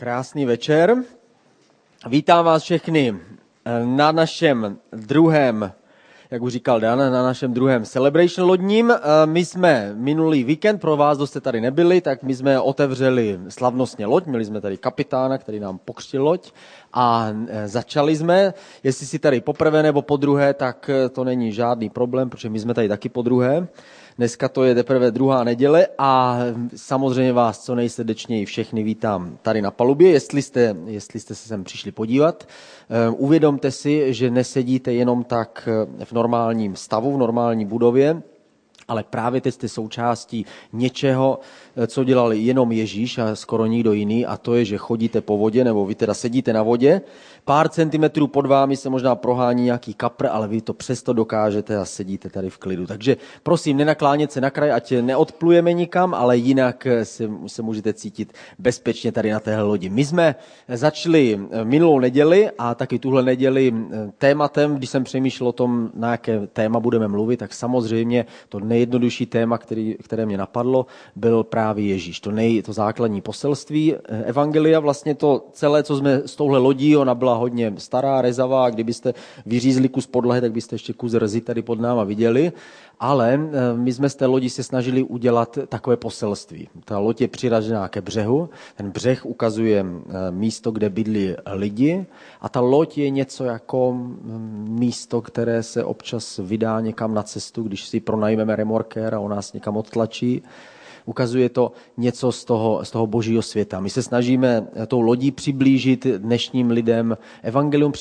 Krásný večer. Vítám vás všechny na našem druhém, jak už říkal Dan, na našem druhém Celebration lodním. My jsme minulý víkend, pro vás, kdo jste tady nebyli, tak my jsme otevřeli slavnostně loď, měli jsme tady kapitána, který nám pokřtil loď a e, začali jsme. Jestli si tady poprvé nebo po druhé, tak to není žádný problém, protože my jsme tady taky po druhé. Dneska to je teprve druhá neděle a samozřejmě vás co nejsrdečněji všechny vítám tady na palubě, jestli jste, jestli jste se sem přišli podívat. Eh, uvědomte si, že nesedíte jenom tak eh, v normálním stavu, v normální budově, ale právě teď jste součástí něčeho, eh, co dělal jenom Ježíš a skoro nikdo jiný, a to je, že chodíte po vodě, nebo vy teda sedíte na vodě Pár centimetrů pod vámi se možná prohání nějaký kapr, ale vy to přesto dokážete a sedíte tady v klidu. Takže prosím, nenaklánět se na kraj, ať neodplujeme nikam, ale jinak se, se můžete cítit bezpečně tady na téhle lodi. My jsme začali minulou neděli a taky tuhle neděli tématem, když jsem přemýšlel o tom, na jaké téma budeme mluvit, tak samozřejmě to nejjednodušší téma, který, které mě napadlo, byl právě Ježíš. To, nej, to základní poselství Evangelia, vlastně to celé, co jsme z touhle lodí, ona byla hodně stará, rezavá, kdybyste vyřízli kus podlahy, tak byste ještě kus rzy tady pod náma viděli. Ale eh, my jsme z té lodi se snažili udělat takové poselství. Ta loď je přiražená ke břehu, ten břeh ukazuje eh, místo, kde bydlí lidi a ta loď je něco jako mm, místo, které se občas vydá někam na cestu, když si pronajmeme remorkér a on nás někam odtlačí ukazuje to něco z toho, z toho božího světa. My se snažíme tou lodí přiblížit dnešním lidem evangelium,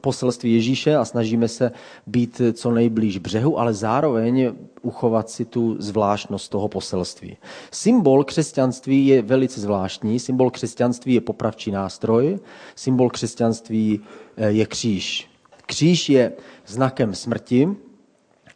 poselství Ježíše a snažíme se být co nejblíž břehu, ale zároveň uchovat si tu zvláštnost toho poselství. Symbol křesťanství je velice zvláštní. Symbol křesťanství je popravčí nástroj, symbol křesťanství eh, je kříž. Kříž je znakem smrti,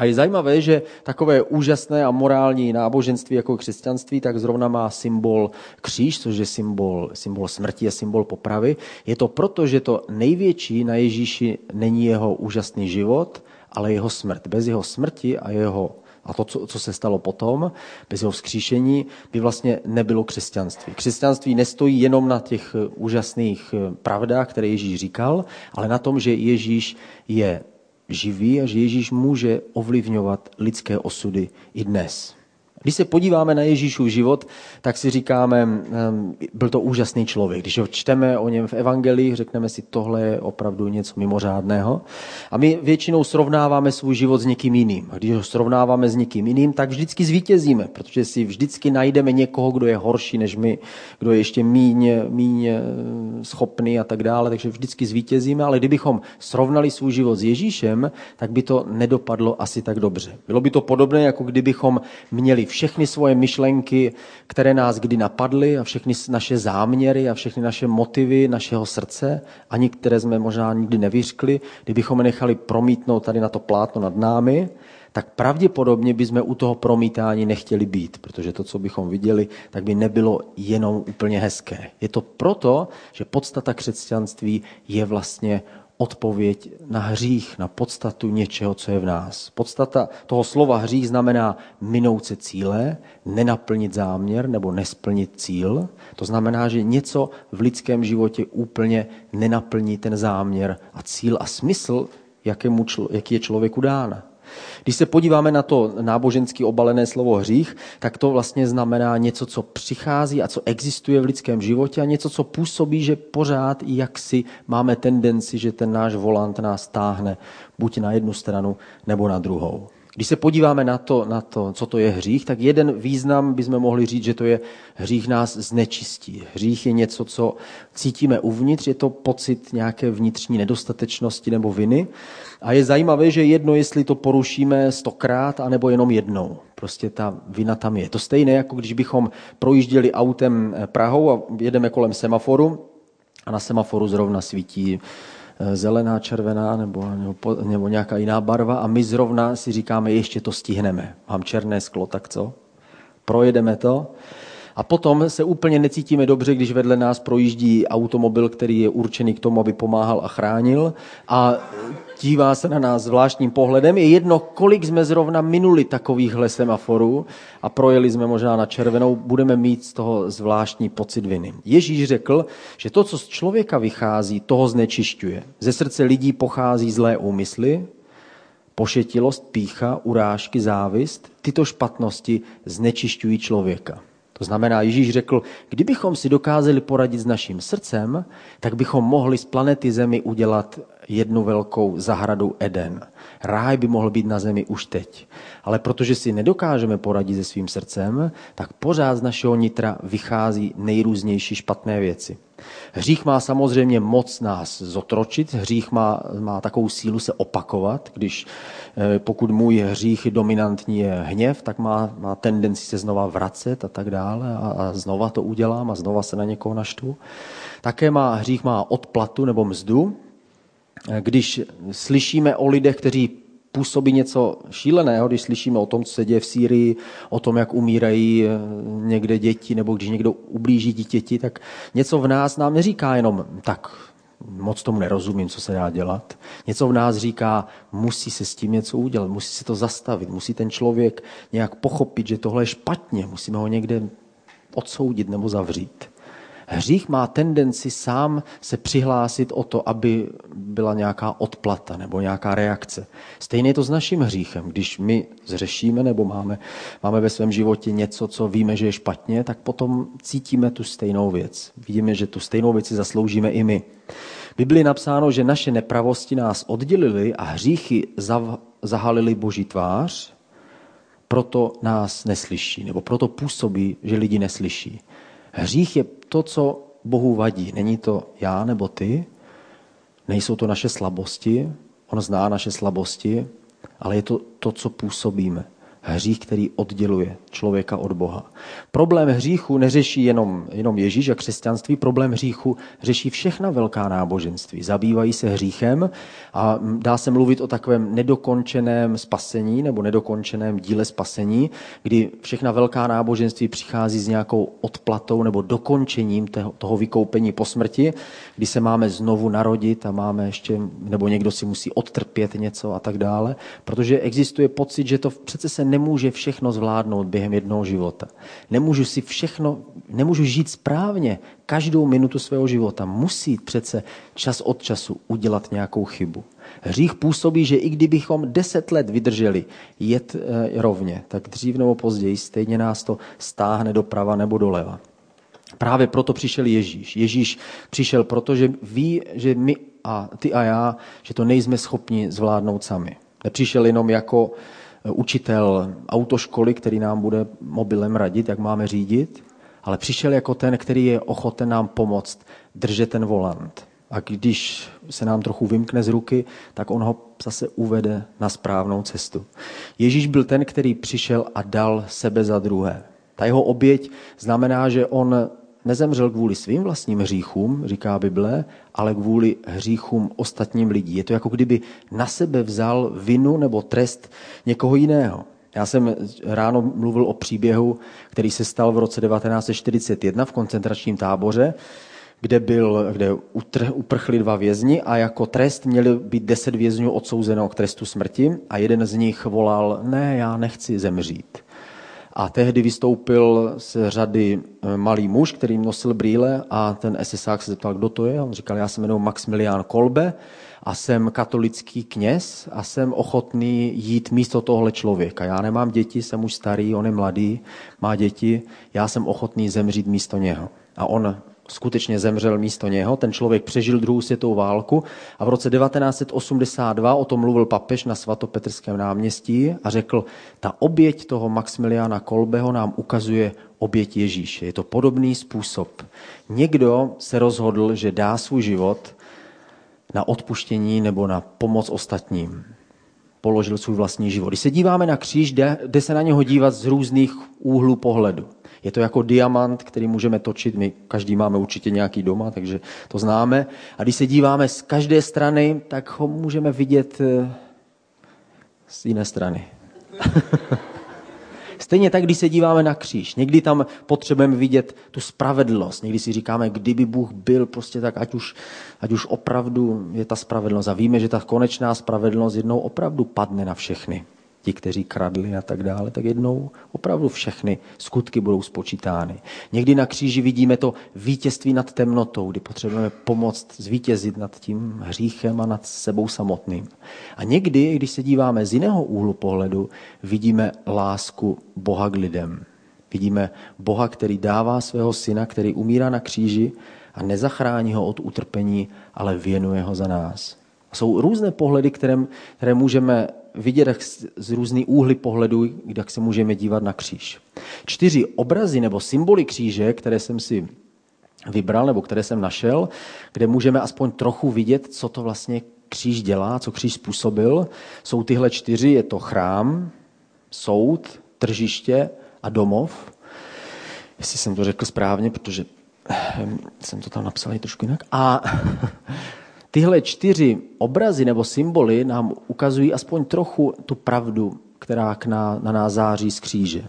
a je zajímavé, že takové úžasné a morální náboženství jako křesťanství, tak zrovna má symbol kříž, což je symbol, symbol smrti a symbol popravy. Je to proto, že to největší na Ježíši není jeho úžasný život, ale jeho smrt. Bez jeho smrti a jeho a to, co, co se stalo potom, bez jeho vzkříšení, by vlastně nebylo křesťanství. Křesťanství nestojí jenom na těch úžasných pravdách, které Ježíš říkal, ale na tom, že Ježíš je živý a že Ježíš může ovlivňovat lidské osudy i dnes. Když se podíváme na Ježíšův život, tak si říkáme, byl to úžasný člověk. Když ho čteme o něm v evangelii, řekneme si, tohle je opravdu něco mimořádného. A my většinou srovnáváme svůj život s někým jiným. A když ho srovnáváme s někým jiným, tak vždycky zvítězíme, protože si vždycky najdeme někoho, kdo je horší než my, kdo je ještě míň, míň eh, schopný a tak dále, takže vždycky zvítězíme, ale kdybychom srovnali svůj život s Ježíšem, tak by to nedopadlo asi tak dobře. Bylo by to podobné, jako kdybychom měli všechny svoje myšlenky, které nás kdy napadly a všechny naše záměry a všechny naše motivy našeho srdce, ani které jsme možná nikdy nevyřkli, kdybychom je nechali promítnout tady na to plátno nad námi, tak pravděpodobně bychom u toho promítání nechtěli být, protože to, co bychom viděli, tak by nebylo jenom úplně hezké. Je to proto, že podstata křesťanství je vlastně odpověď na hřích, na podstatu něčeho, co je v nás. Podstata toho slova hřích znamená minout se cíle, nenaplnit záměr nebo nesplnit cíl. To znamená, že něco v lidském životě úplně nenaplní ten záměr a cíl a smysl, jakému, jaký je člověku dán. Když se podíváme na to nábožensky obalené slovo hřích, tak to vlastně znamená něco, co přichází a co existuje v lidském životě a něco, co působí, že pořád jak si máme tendenci, že ten náš volant nás táhne buď na jednu stranu nebo na druhou. Když se podíváme na to, na to, co to je hřích, tak jeden význam bychom mohli říct, že to je hřích nás znečistí. Hřích je něco, co cítíme uvnitř, je to pocit nějaké vnitřní nedostatečnosti nebo viny. A je zajímavé, že jedno, jestli to porušíme stokrát, anebo jenom jednou. Prostě ta vina tam je. To stejné, jako když bychom projížděli autem Prahou a jedeme kolem semaforu a na semaforu zrovna svítí Eh, zelená, červená nebo, nebo, nebo nějaká jiná barva a my zrovna si říkáme, ještě to stihneme. Mám černé sklo, tak co? Projedeme to. A potom se úplně necítíme dobře, když vedle nás projíždí automobil, který je určený k tomu, aby pomáhal a chránil a dívá se na nás zvláštním pohledem. Je jedno, kolik jsme zrovna minuli takovýchhle semaforů a projeli jsme možná na červenou, budeme mít z toho zvláštní pocit viny. Ježíš řekl, že to, co z člověka vychází, toho znečišťuje. Ze srdce lidí pochází zlé úmysly, pošetilost, pícha, urážky, závist. Tyto špatnosti znečišťují člověka. To znamená, Ježíš řekl, kdybychom si dokázali poradit s naším srdcem, tak bychom mohli z planety Zemi udělat jednu velkou zahradu Eden. Ráj by mohl být na zemi už teď. Ale protože si nedokážeme poradit se svým srdcem, tak pořád z našeho nitra vychází nejrůznější špatné věci. Hřích má samozřejmě moc nás zotročit, hřích má, má takovou sílu se opakovat, když eh, pokud můj hřích dominantní je hněv, tak má, má tendenci se znova vracet a tak dále a, a znova to udělám a znova se na někoho naštvu. Také má hřích má odplatu nebo mzdu, když slyšíme o lidech, kteří působí něco šíleného, když slyšíme o tom, co se děje v Sýrii, o tom, jak umírají eh, někde děti, nebo když někdo ublíží dítěti, tak něco v nás nám neříká jenom tak, moc tomu nerozumím, co se dá dělat. Něco v nás říká, musí se s tím něco udělat, musí se to zastavit, musí ten člověk nějak pochopit, že tohle je špatně, musíme ho někde odsoudit nebo zavřít. Hřích má tendenci sám se přihlásit o to, aby byla nějaká odplata nebo nějaká reakce. Stejně je to s naším hříchem. Když my zřešíme nebo máme, máme ve svém životě něco, co víme, že je špatně, tak potom cítíme tu stejnou věc. Vidíme, že tu stejnou věci zasloužíme i my. V Biblii napsáno, že naše nepravosti nás oddělily a hříchy zahalily boží tvář, proto nás neslyší, nebo proto působí, že lidi neslyší. Hřích je to, co Bohu vadí. Není to já nebo ty, nejsou to naše slabosti, on zná naše slabosti, ale je to to, co působíme hřích, který odděluje člověka od Boha. Problém hříchu neřeší jenom, jenom Ježíš a křesťanství, problém hříchu řeší všechna velká náboženství. Zabývají se hříchem a dá se mluvit o takovém nedokončeném spasení nebo nedokončeném díle spasení, kdy všechna velká náboženství přichází s nějakou odplatou nebo dokončením toho, toho vykoupení po smrti, kdy se máme znovu narodit a máme ještě, nebo někdo si musí odtrpět něco a tak dále, protože existuje pocit, že to přece se nemůže všechno zvládnout během jednoho života. Nemůžu si všechno, nemůžu žít správně každou minutu svého života. Musí přece čas od času udělat nějakou chybu. Hřích působí, že i kdybychom deset let vydrželi jet e, rovně, tak dřív nebo později stejně nás to stáhne doprava nebo doleva. Právě proto přišel Ježíš. Ježíš přišel proto, že ví, že my a ty a já, že to nejsme schopni zvládnout sami. Nepřišel jenom jako učitel autoškoly, který nám bude mobilem radit, jak máme řídit, ale přišel jako ten, který je ochoten nám pomoct držet ten volant. A když se nám trochu vymkne z ruky, tak on ho zase uvede na správnou cestu. Ježíš byl ten, který přišel a dal sebe za druhé. Ta jeho oběť znamená, že on nezemřel kvůli svým vlastním hříchům, říká Bible, ale kvůli hříchům ostatním lidí. Je to jako kdyby na sebe vzal vinu nebo trest někoho jiného. Já jsem ráno mluvil o příběhu, který se stal v roce 1941 v koncentračním táboře, kde, byl, kde uprchli dva vězni a jako trest měli být deset vězňů odsouzeno k trestu smrti a jeden z nich volal, ne, já nechci zemřít. A tehdy vystoupil z řady eh, malý muž, který nosil brýle a ten SSák se zeptal, kdo to je. On říkal, já se jmenuji Maximilián Kolbe a jsem katolický kněz a jsem ochotný jít místo tohle člověka. Já nemám děti, jsem už starý, on je mladý, má děti, já jsem ochotný zemřít místo něho. A on skutečně zemřel místo něho. Ten člověk přežil druhou světovou válku a v roce 1982 o tom mluvil papež na svatopetrském náměstí a řekl, ta oběť toho Maximiliana Kolbeho nám ukazuje oběť Ježíše. Je to podobný způsob. Někdo se rozhodl, že dá svůj život na odpuštění nebo na pomoc ostatním. Položil svůj vlastní život. Když se díváme na kříž, jde, se na něho dívat z různých úhlů pohledu. Je to jako diamant, který můžeme točit. My každý máme určitě nějaký doma, takže to známe. A když se díváme z každé strany, tak ho můžeme vidět eh, z jiné strany. Stejně tak, když se díváme na kříž. Někdy tam potřebujeme vidět tu spravedlnost. Někdy si říkáme, kdyby Bůh byl prostě tak, ať už, ať už opravdu je ta spravedlnost. A víme, že ta konečná spravedlnost jednou opravdu padne na všechny ti, kteří kradli a tak dále, tak jednou opravdu všechny skutky budou spočítány. Někdy na kříži vidíme to vítězství nad temnotou, kdy potřebujeme pomoct zvítězit nad tím hříchem a nad sebou samotným. A někdy, když se díváme z jiného úhlu pohledu, vidíme lásku Boha k lidem. Vidíme Boha, který dává svého syna, který umírá na kříži a nezachrání ho od utrpení, ale věnuje ho za nás. Jsou různé pohledy, které, které můžeme vidět z různých úhly pohledu, jak se můžeme dívat na kříž. Čtyři obrazy nebo symboly kříže, které jsem si vybral nebo které jsem našel, kde můžeme aspoň trochu vidět, co to vlastně kříž dělá, co kříž způsobil, jsou tyhle čtyři. Je to chrám, soud, tržiště a domov. Jestli jsem to řekl správně, protože ehm, jsem to tam napsal i trošku jinak. A Tyhle čtyři obrazy nebo symboly nám ukazují aspoň trochu tu pravdu, která k na, na nás září z kříže.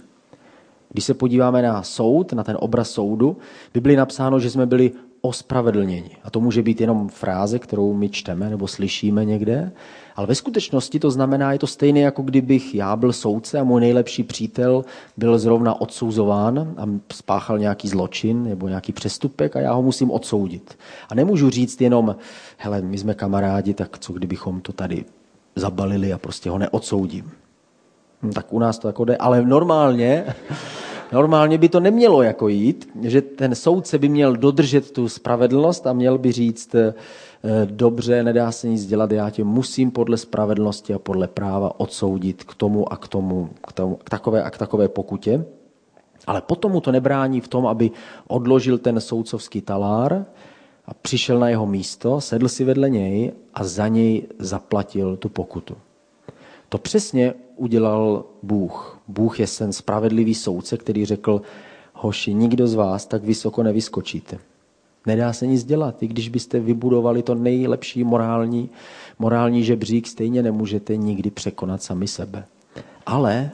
Když se podíváme na soud, na ten obraz soudu, by byly napsáno, že jsme byli ospravedlněni. A to může být jenom fráze, kterou my čteme nebo slyšíme někde, ale ve skutečnosti to znamená, je to stejné, jako kdybych já byl soudce a můj nejlepší přítel byl zrovna odsouzován a spáchal nějaký zločin nebo nějaký přestupek a já ho musím odsoudit. A nemůžu říct jenom, hele, my jsme kamarádi, tak co kdybychom to tady zabalili a prostě ho neodsoudím. Hm, tak u nás to jako jde, ale normálně Normálně by to nemělo jako jít, že ten soudce by měl dodržet tu spravedlnost a měl by říct, eh, dobře, nedá se nic dělat, já tě musím podle spravedlnosti a podle práva odsoudit k tomu a k tomu, k, tomu, k takové a k takové pokutě. Ale potom mu to nebrání v tom, aby odložil ten soudcovský talár a přišel na jeho místo, sedl si vedle něj a za něj zaplatil tu pokutu. To přesně udělal Bůh. Bůh je ten spravedlivý soudce, který řekl, hoši, nikdo z vás tak vysoko nevyskočíte. Nedá se nic dělat. I když byste vybudovali to nejlepší morální, morální žebřík, stejně nemůžete nikdy překonat sami sebe. Ale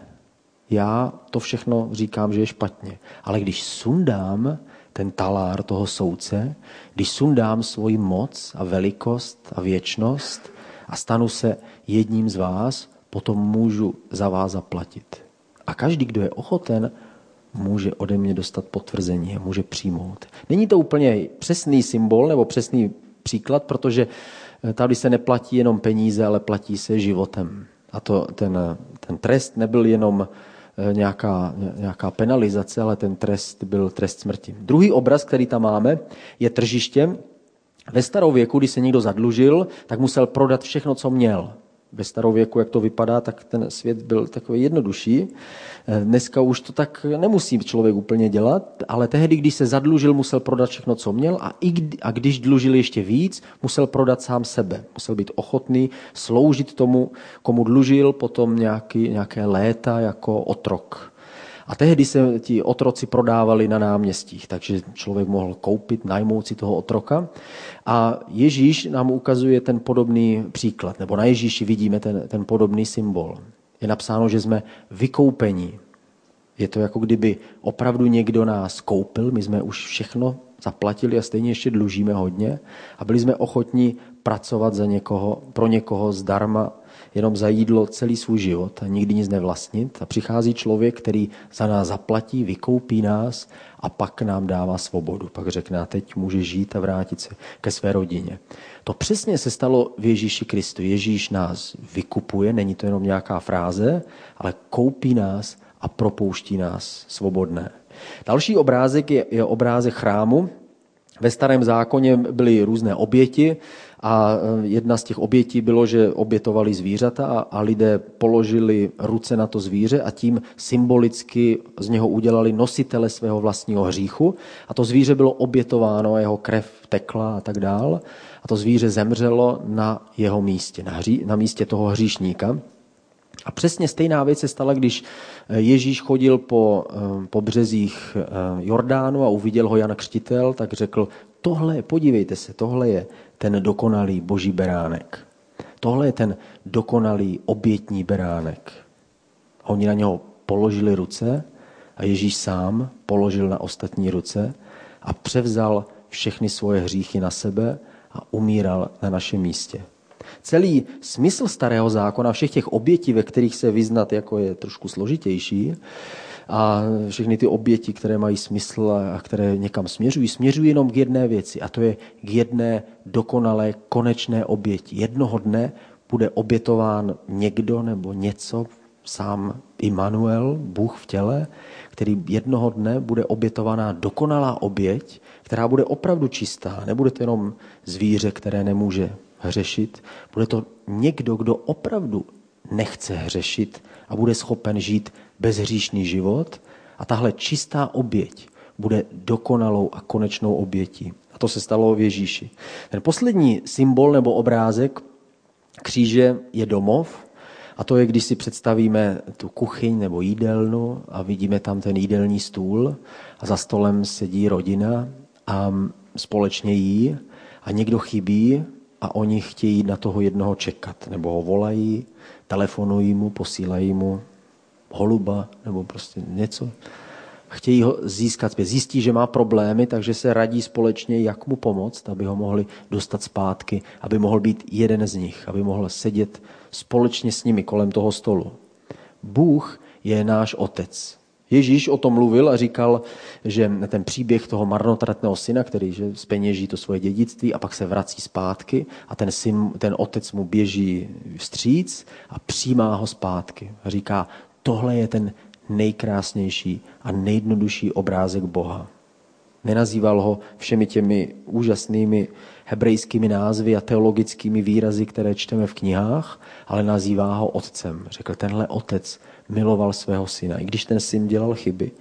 já to všechno říkám, že je špatně. Ale když sundám ten talár toho soudce, když sundám svoji moc a velikost a věčnost a stanu se jedním z vás, potom můžu za vás zaplatit. A každý, kdo je ochoten, může ode mě dostat potvrzení a může přijmout. Není to úplně přesný symbol nebo přesný příklad, protože eh, tady se neplatí jenom peníze, ale platí se životem. A to, ten, ten trest nebyl jenom eh, nějaká, nějaká penalizace, ale ten trest byl trest smrti. Druhý obraz, který tam máme, je tržiště. Ve starověku, když se někdo zadlužil, tak musel prodat všechno, co měl ve starověku, jak to vypadá, tak ten svět byl takový jednodušší. Eh, dneska už to tak nemusí člověk úplně dělat, ale tehdy, když se zadlužil, musel prodat všechno, co měl a, i, a když dlužil ještě víc, musel prodat sám sebe. Musel být ochotný sloužit tomu, komu dlužil potom nějaký, nějaké léta jako otrok. A tehdy se ti otroci prodávali na náměstích, takže člověk mohl koupit, najmout si toho otroka. A Ježíš nám ukazuje ten podobný příklad, nebo na Ježíši vidíme ten, ten podobný symbol. Je napsáno, že jsme vykoupení. Je to jako kdyby opravdu někdo nás koupil, my jsme už všechno zaplatili a stejně ještě dlužíme hodně a byli jsme ochotní pracovat za někoho, pro někoho zdarma jenom za jídlo celý svůj život a nikdy nic nevlastnit. A přichází člověk, který za nás zaplatí, vykoupí nás a pak nám dává svobodu. Pak řekne, a teď může žít a vrátit se ke své rodině. To přesně se stalo v Ježíši Kristu. Ježíš nás vykupuje, není to jenom nějaká fráze, ale koupí nás a propouští nás svobodné. Další obrázek je, je obrázek chrámu. Ve starém zákoně byly různé oběti, a e, jedna z těch obětí bylo, že obětovali zvířata a lidé položili ruce na to zvíře a tím symbolicky z něho udělali nositele svého vlastního hříchu. A to zvíře bylo obětováno, jeho krev tekla a tak dál. A to zvíře zemřelo na jeho místě, na, hří, na místě toho hříšníka. A přesně stejná věc se stala, když e, Ježíš chodil po, e, po březích Jordánu a uviděl ho Jan Křtitel, tak řekl, tohle, podívejte se, tohle je ten dokonalý boží beránek. Tohle je ten dokonalý obětní beránek. A oni na něho položili ruce a Ježíš sám položil na ostatní ruce a převzal všechny svoje hříchy na sebe a umíral na našem místě. Celý smysl starého zákona, všech těch obětí, ve kterých se vyznat jako je trošku složitější, a všechny ty oběti, které mají smysl a které někam směřují, směřují jenom k jedné věci a to je k jedné dokonalé konečné oběti. Jednoho dne bude obětován někdo nebo něco, sám Immanuel, Bůh v těle, který jednoho dne bude obětovaná dokonalá oběť, která bude opravdu čistá. Nebude to jenom zvíře, které nemůže hřešit. Bude to někdo, kdo opravdu nechce hřešit a bude schopen žít bezhříšný život. A tahle čistá oběť bude dokonalou a konečnou obětí. A to se stalo v Ježíši. Ten poslední symbol nebo obrázek kříže je domov, a to je, když si představíme tu kuchyň nebo jídelnu a vidíme tam ten jídelní stůl a za stolem sedí rodina a společně jí a někdo chybí a oni chtějí na toho jednoho čekat, nebo ho volají, telefonují mu, posílají mu holuba nebo prostě něco. Chtějí ho získat zpět. Zjistí, že má problémy, takže se radí společně, jak mu pomoct, aby ho mohli dostat zpátky, aby mohl být jeden z nich, aby mohl sedět společně s nimi kolem toho stolu. Bůh je náš otec. Ježíš o tom mluvil a říkal, že ten příběh toho marnotratného syna, který že speněží to svoje dědictví a pak se vrací zpátky a ten, syn, ten otec mu běží vstříc a přijímá ho zpátky. A říká, tohle je ten nejkrásnější a nejjednodušší obrázek Boha. Nenazýval ho všemi těmi úžasnými hebrejskými názvy a teologickými výrazy, které čteme v knihách, ale nazývá ho otcem. Řekl, tenhle otec miloval svého syna. I když ten syn dělal chyby,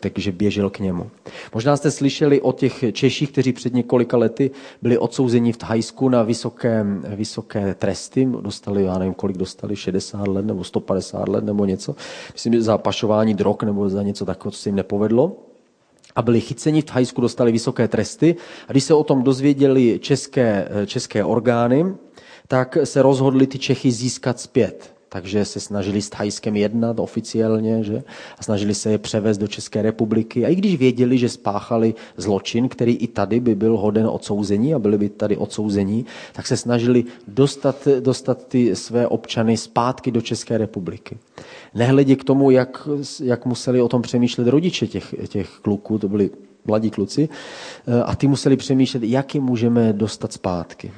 takže běžel k němu. Možná jste slyšeli o těch Češích, kteří před několika lety byli odsouzeni v Thajsku na vysoké, vysoké tresty. Dostali, já nevím, kolik dostali, 60 let nebo 150 let nebo něco. Myslím, že za pašování drog nebo za něco takového, co se jim nepovedlo a byli chyceni v Thajsku, dostali vysoké tresty. A když se o tom dozvěděli české, české orgány, tak se rozhodli ty Čechy získat zpět takže se snažili s Thajskem jednat oficiálně že? a snažili se je převést do České republiky. A i když věděli, že spáchali zločin, který i tady by byl hoden odsouzení a byli by tady odsouzení, tak se snažili dostat, dostat ty své občany zpátky do České republiky. Nehledě k tomu, jak, jak museli o tom přemýšlet rodiče těch, těch kluků, to byli mladí kluci, a ty museli přemýšlet, jak je můžeme dostat zpátky.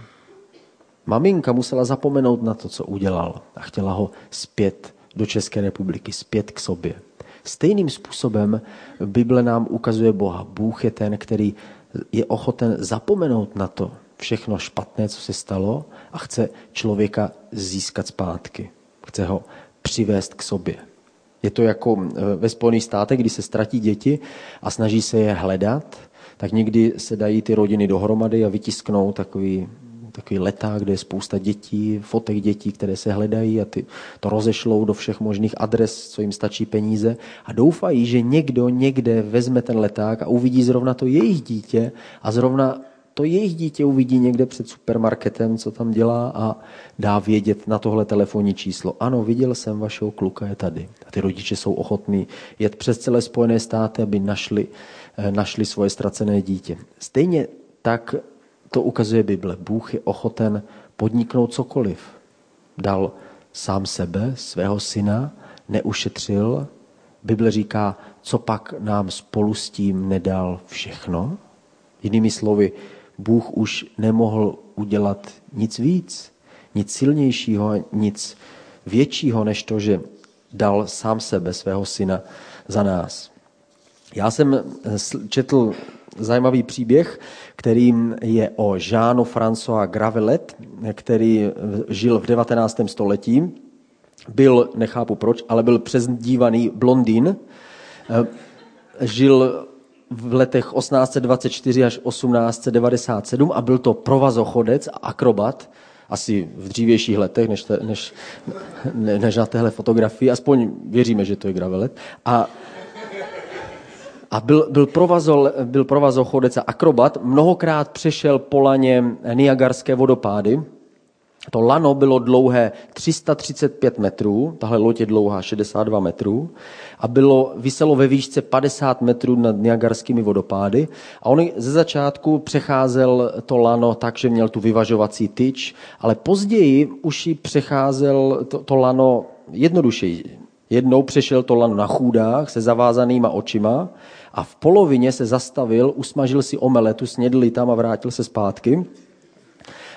Maminka musela zapomenout na to, co udělal a chtěla ho zpět do České republiky, zpět k sobě. Stejným způsobem Bible nám ukazuje Boha. Bůh je ten, který je ochoten zapomenout na to všechno špatné, co se stalo a chce člověka získat zpátky. Chce ho přivést k sobě. Je to jako eh, ve Spojených státech, kdy se ztratí děti a snaží se je hledat, tak někdy se dají ty rodiny dohromady a vytisknou takový takový leták, kde je spousta dětí, fotek dětí, které se hledají a ty to rozešlou do všech možných adres, co jim stačí peníze a doufají, že někdo někde vezme ten leták a uvidí zrovna to jejich dítě a zrovna to jejich dítě uvidí někde před supermarketem, co tam dělá a dá vědět na tohle telefonní číslo. Ano, viděl jsem vašeho kluka, je tady. A ty rodiče jsou ochotní jet přes celé Spojené státy, aby našli, eh, našli svoje ztracené dítě. Stejně tak to ukazuje Bible. Bůh je ochoten podniknout cokoliv. Dal sám sebe, svého syna, neušetřil. Bible říká, co pak nám spolu s tím nedal všechno. Jinými slovy, Bůh už nemohl udělat nic víc, nic silnějšího, nic většího, než to, že dal sám sebe, svého syna, za nás. Já jsem četl zajímavý příběh, kterým je o Jeanu François Gravelet, který žil v 19. století. Byl, nechápu proč, ale byl přezdívaný blondýn. Žil v letech 1824 až 1897 a byl to provazochodec a akrobat, asi v dřívějších letech, než, te, než, než na téhle fotografii, aspoň věříme, že to je Gravelet. A a byl, byl, provazol, byl provazochodec a akrobat, mnohokrát přešel po laně Niagarské vodopády. To lano bylo dlouhé 335 metrů, tahle loď je dlouhá 62 metrů a bylo, vyselo ve výšce 50 metrů nad Niagarskými vodopády. A on ze začátku přecházel to lano tak, že měl tu vyvažovací tyč, ale později už ji přecházel to, to lano jednodušeji. Jednou přešel to lano na chůdách se zavázanýma očima a v polovině se zastavil, usmažil si omeletu, snědli tam a vrátil se zpátky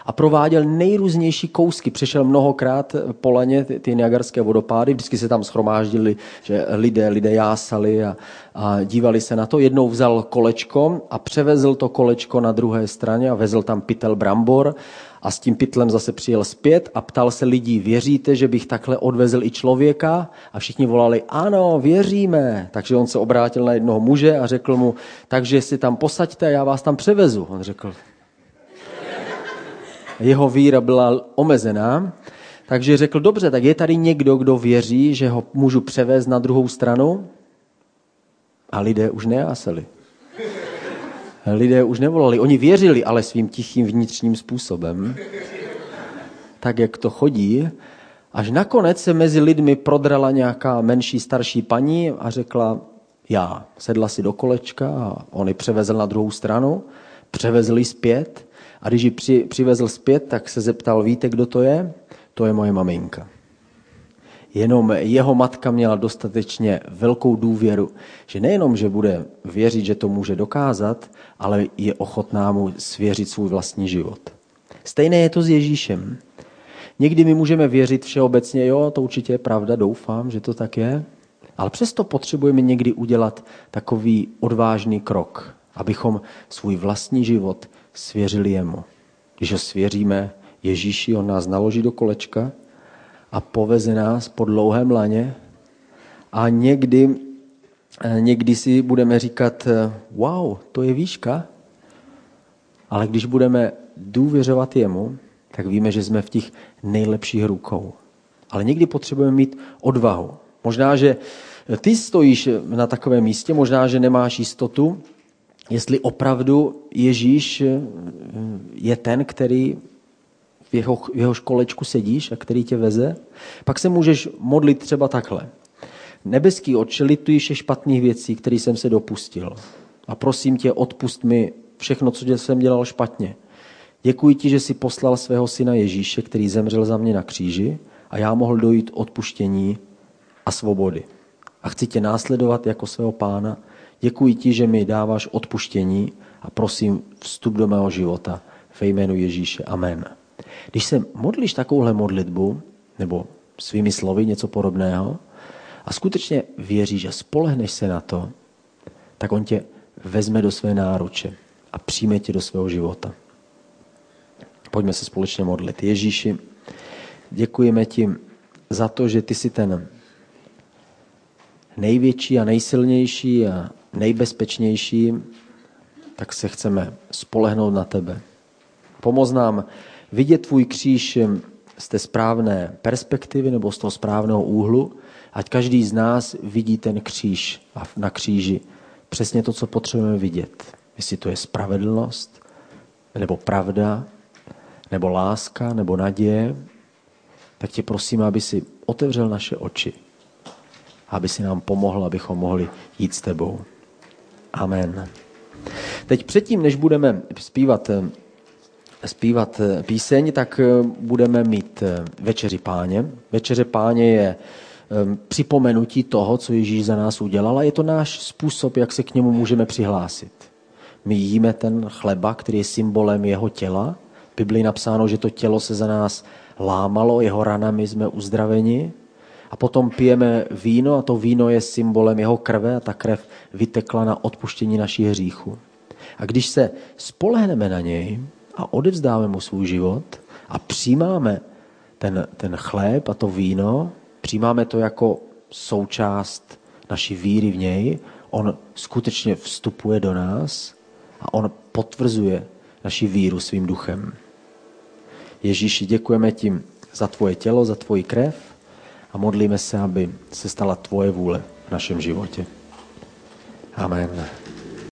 a prováděl nejrůznější kousky. Přešel mnohokrát po laně ty, ty Niagarské vodopády, vždycky se tam schromáždili, že lidé, lidé jásali a, a dívali se na to. Jednou vzal kolečko a převezl to kolečko na druhé straně a vezl tam pytel brambor a s tím pytlem zase přijel zpět a ptal se lidí, věříte, že bych takhle odvezl i člověka? A všichni volali, ano, věříme. Takže on se obrátil na jednoho muže a řekl mu, takže si tam posaďte já vás tam převezu. On řekl, jeho víra byla omezená, takže řekl, dobře, tak je tady někdo, kdo věří, že ho můžu převést na druhou stranu? A lidé už nejáseli. Lidé už nevolali. Oni věřili, ale svým tichým vnitřním způsobem. Tak, jak to chodí. Až nakonec se mezi lidmi prodrala nějaká menší, starší paní a řekla, já. Sedla si do kolečka a on ji převezl na druhou stranu, převezli zpět a když ji při, přivezl zpět, tak se zeptal, víte, kdo to je? To je moje maminka. Jenom jeho matka měla dostatečně velkou důvěru, že nejenom, že bude věřit, že to může dokázat, ale je ochotná mu svěřit svůj vlastní život. Stejné je to s Ježíšem. Někdy my můžeme věřit všeobecně, jo, to určitě je pravda, doufám, že to tak je, ale přesto potřebujeme někdy udělat takový odvážný krok, abychom svůj vlastní život svěřili jemu. Když ho svěříme Ježíši, on nás naloží do kolečka a poveze nás po dlouhém laně a někdy, eh, někdy si budeme říkat, eh, wow, to je výška, ale když budeme důvěřovat jemu, tak víme, že jsme v těch nejlepších rukou. Ale někdy potřebujeme mít odvahu. Možná, že ty stojíš na takovém místě, možná, že nemáš jistotu, jestli opravdu Ježíš eh, je ten, který v jeho, v jeho školečku sedíš a který tě veze, pak se můžeš modlit třeba takhle. Nebeský oče, lituji všech špatných věcí, které jsem se dopustil. A prosím tě, odpust mi všechno, co jsem dělal špatně. Děkuji ti, že jsi poslal svého syna Ježíše, který zemřel za mě na kříži a já mohl dojít odpuštění a svobody. A chci tě následovat jako svého pána Děkuji ti, že mi dáváš odpuštění a prosím vstup do mého života ve jménu Ježíše. Amen. Když se modlíš takovouhle modlitbu, nebo svými slovy něco podobného, a skutečně věříš a spolehneš se na to, tak on tě vezme do své náruče a přijme tě do svého života. Pojďme se společně modlit. Ježíši, děkujeme ti za to, že ty jsi ten největší a nejsilnější a nejbezpečnější, tak se chceme spolehnout na tebe. Pomoz nám vidět tvůj kříž z té správné perspektivy nebo z toho správného úhlu, ať každý z nás vidí ten kříž a na kříži přesně to, co potřebujeme vidět. Jestli to je spravedlnost, nebo pravda, nebo láska, nebo naděje, tak tě prosím, aby si otevřel naše oči, aby si nám pomohl, abychom mohli jít s tebou. Amen. Teď předtím, než budeme zpívat, eh, zpívat eh, píseň, tak eh, budeme mít večeři páně. Večeře páně je připomenutí toho, co Ježíš za nás udělal a je to náš způsob, jak se k němu můžeme přihlásit. My jíme ten chleba, který je symbolem jeho těla. V Biblii napsáno, že to tělo se za nás lámalo, jeho ranami jsme uzdraveni a potom pijeme víno a to víno je symbolem jeho krve a ta krev vytekla na odpuštění našich hříchů. A když se spolehneme na něj a odevzdáme mu svůj život a přijímáme ten, ten chléb a to víno, přijímáme to jako součást naší víry v něj, on skutečně vstupuje do nás a on potvrzuje naši víru svým duchem. Ježíši, děkujeme ti za tvoje tělo, za tvoji krev, a modlíme se, aby se stala tvoje vůle v našem životě. Amen.